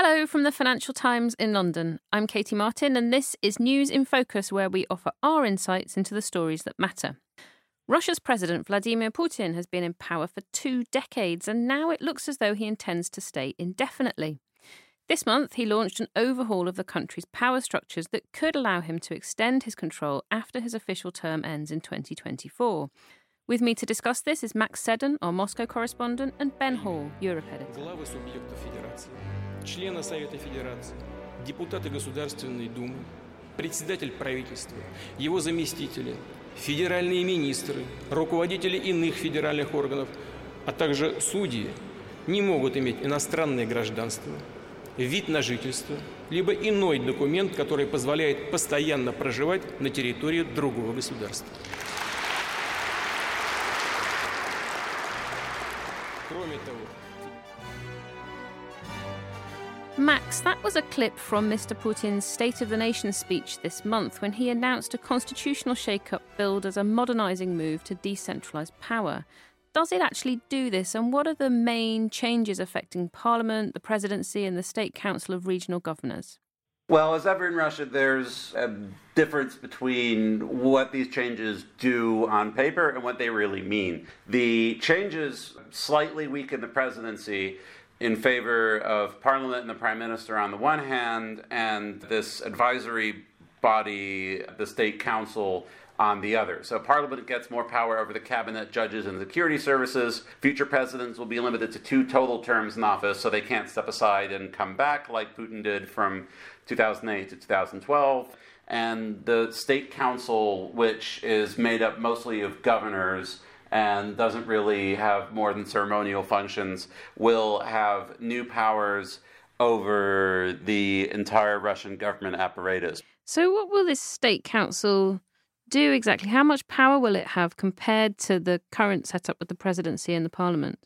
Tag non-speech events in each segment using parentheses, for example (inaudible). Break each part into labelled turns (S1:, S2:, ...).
S1: Hello from the Financial Times in London. I'm Katie Martin, and this is News in Focus, where we offer our insights into the stories that matter. Russia's President Vladimir Putin has been in power for two decades, and now it looks as though he intends to stay indefinitely. This month, he launched an overhaul of the country's power structures that could allow him to extend his control after his official term ends in 2024. With me to discuss this is Max Seddon, our Moscow correspondent, and Ben Hall, Europe editor.
S2: Главы субъектов Федерации, члены Совета Федерации, депутаты Государственной Думы, председатель правительства, его заместители, федеральные министры, руководители иных федеральных органов, а также судьи не могут иметь иностранное гражданство, вид на жительство, либо иной документ, который позволяет постоянно проживать на территории другого государства.
S1: Max, that was a clip from Mr. Putin's State of the Nation speech this month when he announced a constitutional shake-up billed as a modernising move to decentralise power. Does it actually do this, and what are the main changes affecting Parliament, the Presidency, and the State Council of Regional Governors?
S3: Well, as ever in Russia, there's a difference between what these changes do on paper and what they really mean. The changes slightly weaken the presidency in favor of Parliament and the Prime Minister on the one hand, and this advisory body, the State Council, on the other. So Parliament gets more power over the cabinet, judges, and security services. Future presidents will be limited to two total terms in office, so they can't step aside and come back like Putin did from 2008 to 2012. And the state council, which is made up mostly of governors and doesn't really have more than ceremonial functions, will have new powers over the entire Russian government apparatus.
S1: So, what will this State Council do exactly? How much power will it have compared to the current setup with the Presidency and the Parliament?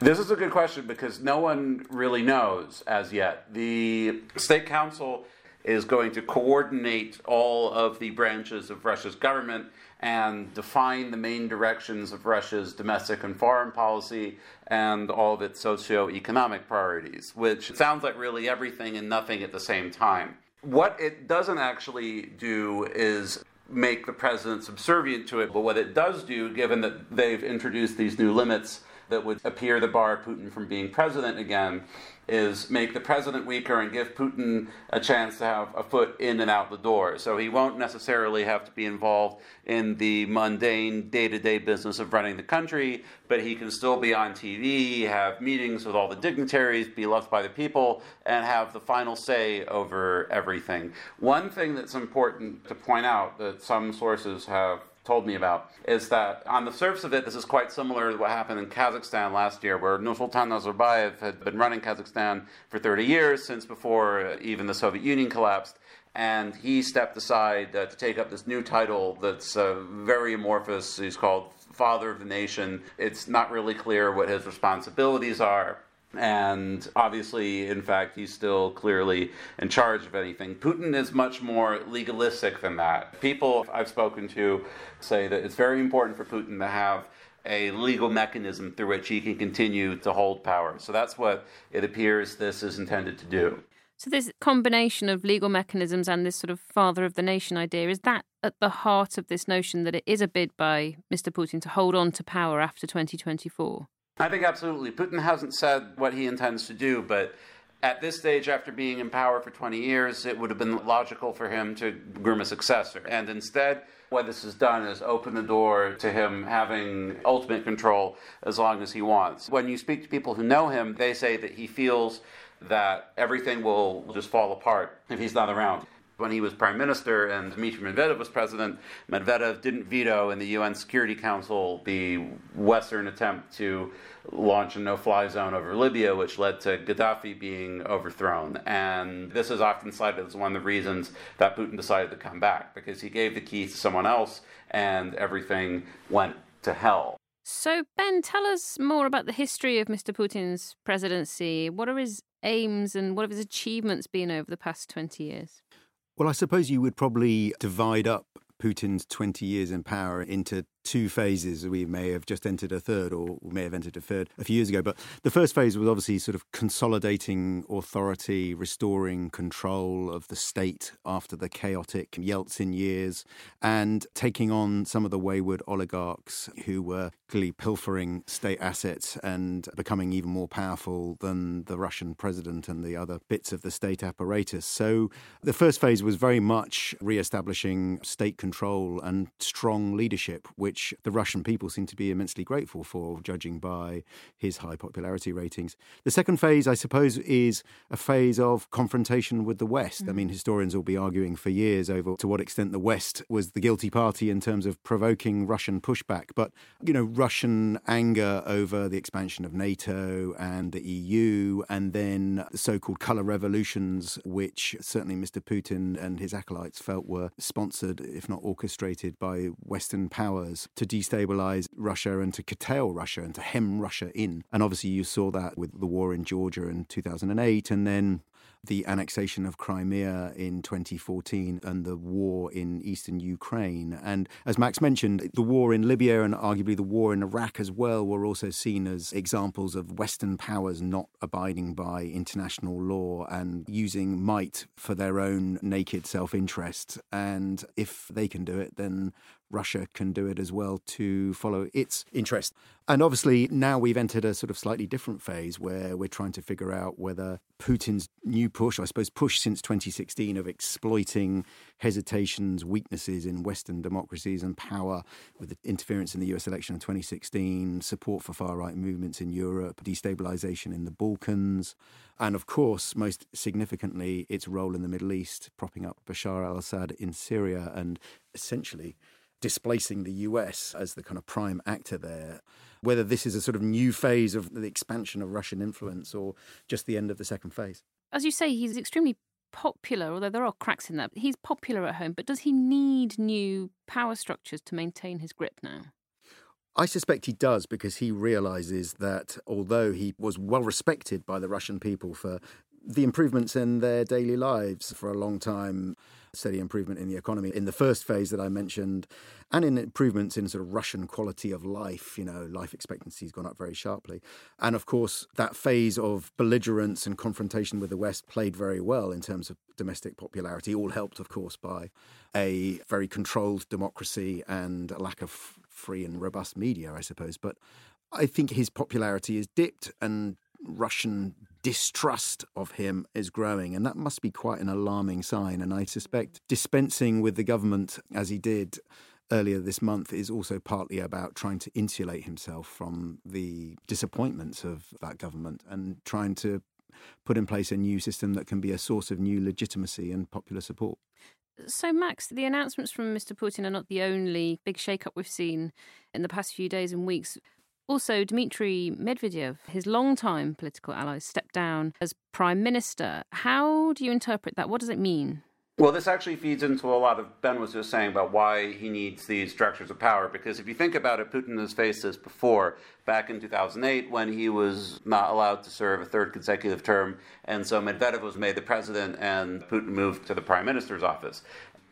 S3: This is a good question because no one really knows as yet. The State Council is going to coordinate all of the branches of Russia's government and define the main directions of Russia's domestic and foreign policy and all of its socio-economic priorities, which sounds like really everything and nothing at the same time. What it doesn't actually do is make the president subservient to it, but what it does do, given that they've introduced these new limits that would appear to bar Putin from being president again, is make the president weaker and give Putin a chance to have a foot in and out the door. So he won't necessarily have to be involved in the mundane day to day business of running the country, but he can still be on TV, have meetings with all the dignitaries, be loved by the people, and have the final say over everything. One thing that's important to point out that some sources have told me about is that on the surface of it, this is quite similar to what happened in Kazakhstan last year, where Nursultan Nazarbayev had been running Kazakhstan for 30 years, since before even the Soviet Union collapsed. And he stepped aside uh, to take up this new title that's uh, very amorphous. He's called Father of the Nation. It's not really clear what his responsibilities are. And obviously, in fact, he's still clearly in charge of anything. Putin is much more legalistic than that. People I've spoken to say that it's very important for Putin to have a legal mechanism through which he can continue to hold power. So that's what it appears this is intended to do.
S1: So, this combination of legal mechanisms and this sort of father of the nation idea, is that at the heart of this notion that it is a bid by Mr. Putin to hold on to power after 2024?
S3: I think absolutely. Putin hasn't said what he intends to do, but at this stage, after being in power for 20 years, it would have been logical for him to groom a successor. And instead, what this has done is open the door to him having ultimate control as long as he wants. When you speak to people who know him, they say that he feels that everything will just fall apart if he's not around when he was prime minister and Dmitry Medvedev was president, Medvedev didn't veto in the UN Security Council the Western attempt to launch a no fly zone over Libya, which led to Gaddafi being overthrown. And this is often cited as one of the reasons that Putin decided to come back, because he gave the keys to someone else and everything went to hell.
S1: So, Ben, tell us more about the history of Mr. Putin's presidency. What are his aims and what have his achievements been over the past 20 years?
S4: Well, I suppose you would probably divide up Putin's 20 years in power into two phases. We may have just entered a third, or we may have entered a third a few years ago. But the first phase was obviously sort of consolidating authority, restoring control of the state after the chaotic Yeltsin years, and taking on some of the wayward oligarchs who were clearly pilfering state assets and becoming even more powerful than the Russian president and the other bits of the state apparatus. So the first phase was very much re establishing state control and strong leadership, which which the Russian people seem to be immensely grateful for, judging by his high popularity ratings. The second phase, I suppose, is a phase of confrontation with the West. Mm. I mean, historians will be arguing for years over to what extent the West was the guilty party in terms of provoking Russian pushback. But, you know, Russian anger over the expansion of NATO and the EU, and then so called colour revolutions, which certainly Mr. Putin and his acolytes felt were sponsored, if not orchestrated, by Western powers to destabilize Russia and to curtail Russia and to hem Russia in. And obviously, you saw that with the war in Georgia in 2008, and then the annexation of Crimea in 2014 and the war in eastern Ukraine. And as Max mentioned, the war in Libya and arguably the war in Iraq as well were also seen as examples of Western powers not abiding by international law and using might for their own naked self interest. And if they can do it, then Russia can do it as well to follow its interest. And obviously, now we've entered a sort of slightly different phase where we're trying to figure out whether Putin's new push, I suppose, push since 2016 of exploiting hesitations, weaknesses in Western democracies and power with the interference in the US election in 2016, support for far right movements in Europe, destabilization in the Balkans, and of course, most significantly, its role in the Middle East, propping up Bashar al Assad in Syria and essentially displacing the US as the kind of prime actor there. Whether this is a sort of new phase of the expansion of Russian influence or just the end of the second phase.
S1: As you say, he's extremely popular, although there are cracks in that. He's popular at home, but does he need new power structures to maintain his grip now?
S4: I suspect he does because he realizes that although he was well respected by the Russian people for the improvements in their daily lives for a long time, steady improvement in the economy in the first phase that I mentioned, and in improvements in sort of Russian quality of life. You know, life expectancy has gone up very sharply. And of course, that phase of belligerence and confrontation with the West played very well in terms of domestic popularity, all helped, of course, by a very controlled democracy and a lack of free and robust media, I suppose. But I think his popularity is dipped and Russian distrust of him is growing, and that must be quite an alarming sign. And I suspect dispensing with the government as he did earlier this month is also partly about trying to insulate himself from the disappointments of that government and trying to put in place a new system that can be a source of new legitimacy and popular support.
S1: So, Max, the announcements from Mr. Putin are not the only big shake-up we've seen in the past few days and weeks. Also, Dmitry Medvedev, his longtime political ally, stepped down as prime minister. How do you interpret that? What does it mean?
S3: Well, this actually feeds into a lot of Ben was just saying about why he needs these structures of power. Because if you think about it, Putin has faced this before, back in 2008, when he was not allowed to serve a third consecutive term. And so Medvedev was made the president, and Putin moved to the prime minister's office.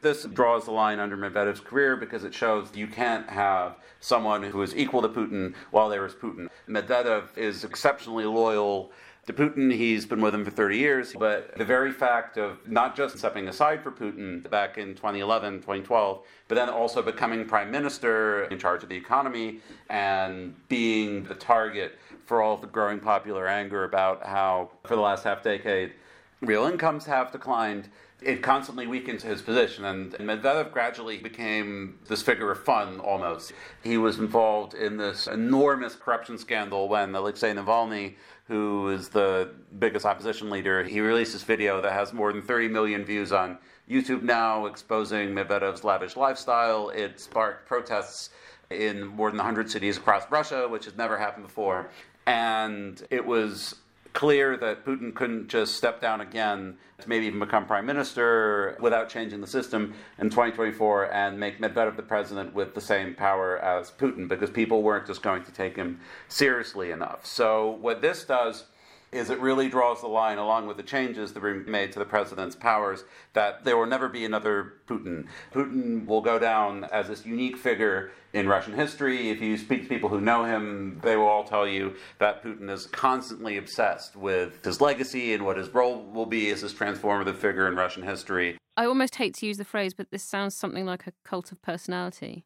S3: This draws the line under Medvedev's career because it shows you can't have someone who is equal to Putin while there is Putin. Medvedev is exceptionally loyal to Putin. He's been with him for 30 years. But the very fact of not just stepping aside for Putin back in 2011, 2012, but then also becoming prime minister in charge of the economy and being the target for all of the growing popular anger about how, for the last half decade, real incomes have declined it constantly weakens his position. And Medvedev gradually became this figure of fun almost. He was involved in this enormous corruption scandal when Alexei Navalny, who is the biggest opposition leader, he released this video that has more than 30 million views on YouTube now, exposing Medvedev's lavish lifestyle. It sparked protests in more than 100 cities across Russia, which has never happened before. And it was clear that Putin couldn't just step down again to maybe even become prime minister without changing the system in 2024 and make Medvedev the president with the same power as Putin because people weren't just going to take him seriously enough. So, what this does is it really draws the line, along with the changes that were made to the president's powers, that there will never be another Putin. Putin will go down as this unique figure in Russian history. If you speak to people who know him, they will all tell you that Putin is constantly obsessed with his legacy and what his role will be as this transformative figure in Russian history.
S1: I almost hate to use the phrase, but this sounds something like a cult of personality.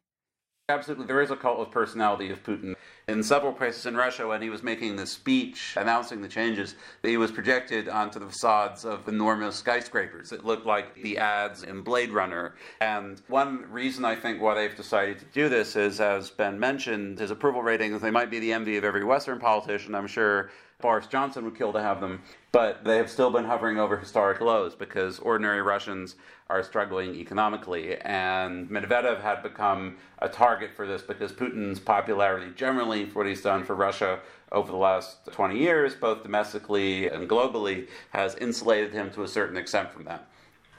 S3: Absolutely. There is a cult of personality of Putin. In several places in Russia, when he was making the speech announcing the changes, he was projected onto the facades of enormous skyscrapers. It looked like the ads in Blade Runner. And one reason I think why they've decided to do this is, as Ben mentioned, his approval ratings, they might be the envy of every Western politician. I'm sure Boris Johnson would kill to have them, but they have still been hovering over historic lows because ordinary Russians are struggling economically. And Medvedev had become a target for this because Putin's popularity generally for what he's done for Russia over the last 20 years, both domestically and globally, has insulated him to a certain extent from that.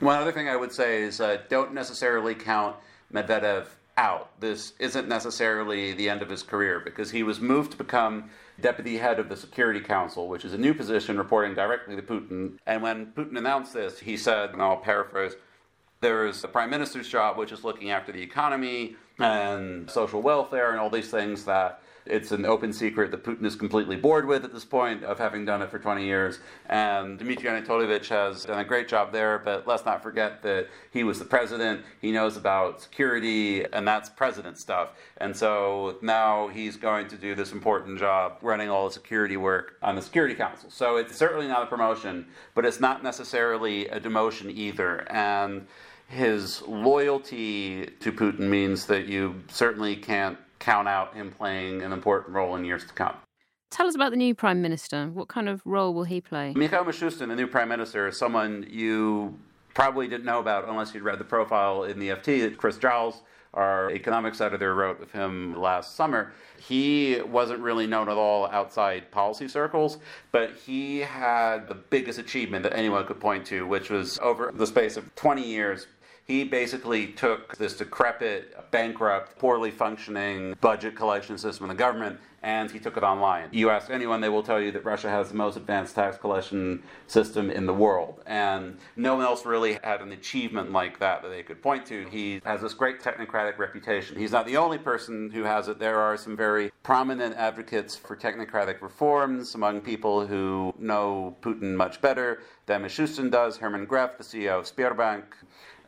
S3: One other thing I would say is uh, don't necessarily count Medvedev out. This isn't necessarily the end of his career because he was moved to become deputy head of the Security Council, which is a new position reporting directly to Putin. And when Putin announced this, he said, and I'll paraphrase, there's the prime minister's job, which is looking after the economy and social welfare and all these things that it's an open secret that Putin is completely bored with at this point of having done it for 20 years. And Dmitry Anatolyevich has done a great job there, but let's not forget that he was the president. He knows about security, and that's president stuff. And so now he's going to do this important job running all the security work on the Security Council. So it's certainly not a promotion, but it's not necessarily a demotion either. And his loyalty to Putin means that you certainly can't count out him playing an important role in years to come.
S1: Tell us about the new prime minister. What kind of role will he play?
S3: Mikhail Mishustin, the new prime minister, is someone you probably didn't know about unless you'd read the profile in the FT. That Chris Giles, our economics editor, wrote of him last summer. He wasn't really known at all outside policy circles, but he had the biggest achievement that anyone could point to, which was over the space of 20 years, he basically took this decrepit, bankrupt, poorly functioning budget collection system in the government and he took it online. You ask anyone, they will tell you that Russia has the most advanced tax collection system in the world. And no one else really had an achievement like that that they could point to. He has this great technocratic reputation. He's not the only person who has it. There are some very prominent advocates for technocratic reforms among people who know Putin much better than Mishustin does. Herman Gref, the CEO of Sberbank,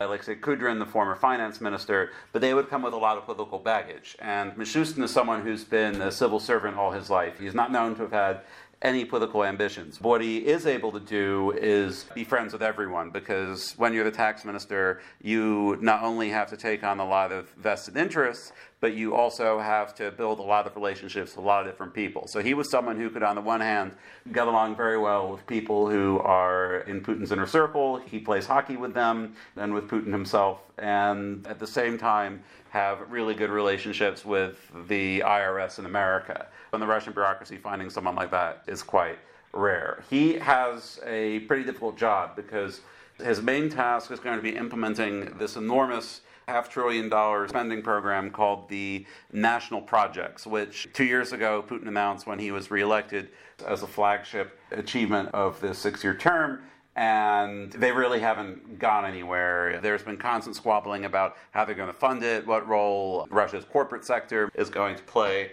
S3: Uh, Alexei Kudrin, the former finance minister, but they would come with a lot of political baggage. And Mishustin is someone who's been a civil servant all his life. He's not known to have had any political ambitions. What he is able to do is be friends with everyone because when you're the tax minister, you not only have to take on a lot of vested interests, but you also have to build a lot of relationships with a lot of different people. So he was someone who could, on the one hand, get along very well with people who are in Putin's inner circle. He plays hockey with them and with Putin himself, and at the same time, have really good relationships with the IRS in America. In the Russian bureaucracy, finding someone like that is quite rare. He has a pretty difficult job because his main task is going to be implementing this enormous half trillion dollar spending program called the National Projects, which two years ago Putin announced when he was reelected as a flagship achievement of this six year term. And they really haven't gone anywhere. There's been constant squabbling about how they're going to fund it, what role Russia's corporate sector is going to play.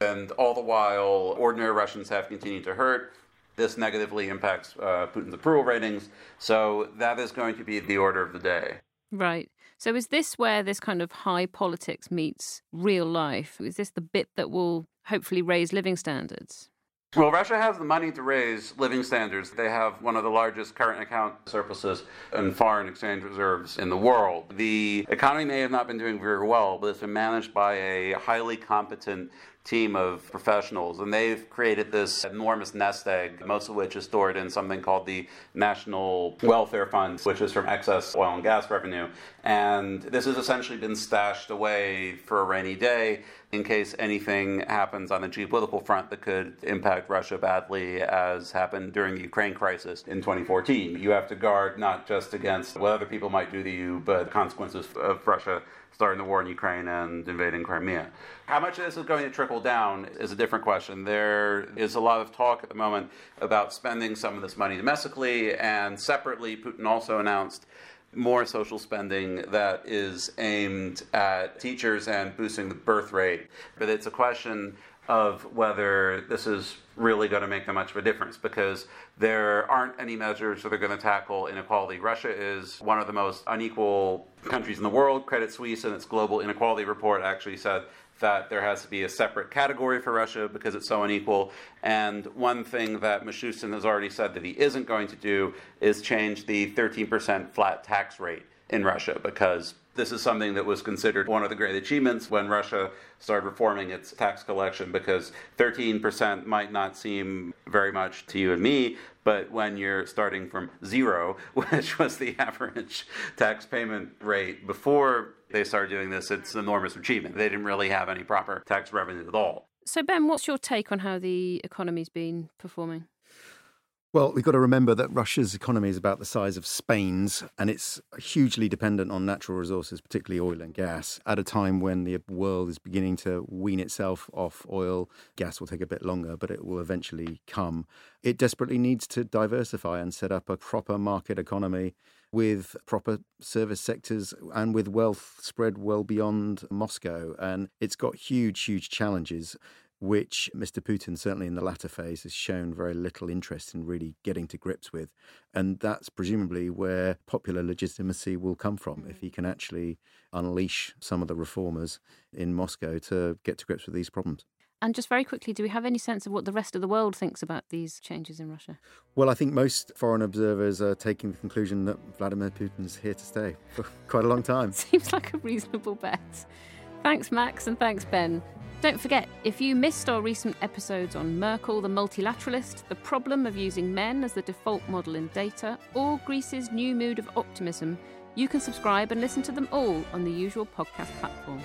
S3: And all the while, ordinary Russians have continued to hurt. This negatively impacts uh, Putin's approval ratings. So that is going to be the order of the day.
S1: Right. So is this where this kind of high politics meets real life? Is this the bit that will hopefully raise living standards?
S3: Well, Russia has the money to raise living standards. They have one of the largest current account surpluses and foreign exchange reserves in the world. The economy may have not been doing very well, but it's been managed by a highly competent team of professionals, and they've created this enormous nest egg, most of which is stored in something called the National Welfare Fund, which is from excess oil and gas revenue. And this has essentially been stashed away for a rainy day. In case anything happens on the geopolitical front that could impact Russia badly, as happened during the Ukraine crisis in 2014. You have to guard not just against what other people might do to you, but the consequences of Russia starting the war in Ukraine and invading Crimea. How much of this is going to trickle down is a different question. There is a lot of talk at the moment about spending some of this money domestically, and separately, Putin also announced more social spending that is aimed at teachers and boosting the birth rate. But it's a question of whether this is really going to make that much of a difference because there aren't any measures that are going to tackle inequality. Russia is one of the most unequal countries in the world. Credit Suisse, in its global inequality report, actually said that there has to be a separate category for Russia because it's so unequal. And one thing that Mishustin has already said that he isn't going to do is change the 13% flat tax rate in Russia because this is something that was considered one of the great achievements when Russia started reforming its tax collection because 13% might not seem very much to you and me, but when you're starting from zero, (laughs) which was the (laughs) average tax payment rate before they started doing this, it's an enormous achievement. They didn't really have any proper tax revenue at all.
S1: So, Ben, what's your take on how the economy's been performing?
S4: Well, we've got to remember that Russia's economy is about the size of Spain's, and it's hugely dependent on natural resources, particularly oil and gas, at a time when the world is beginning to wean itself off oil. Gas will take a bit longer, but it will eventually come. It desperately needs to diversify and set up a proper market economy with proper service sectors and with wealth spread well beyond Moscow. And it's got huge, huge challenges which Mr. Putin, certainly in the latter phase, has shown very little interest in really getting to grips with. And that's presumably where popular legitimacy will come from if mm-hmm. he can actually unleash some of the reformers in Moscow to get to grips with these problems.
S1: And just very quickly, do we have any sense of what the rest of the world thinks about these changes in Russia?
S4: Well, I think most foreign observers are taking the conclusion that Vladimir Putin's here to stay (laughs) for quite a long time.
S1: Seems like a reasonable bet. Thanks, Max, and thanks, Ben. Don't forget, if you missed our recent episodes on Merkel the multilateralist, the problem of using men as the default model in data, or Greece's new mood of optimism, you can subscribe and listen to them all on the usual podcast platforms.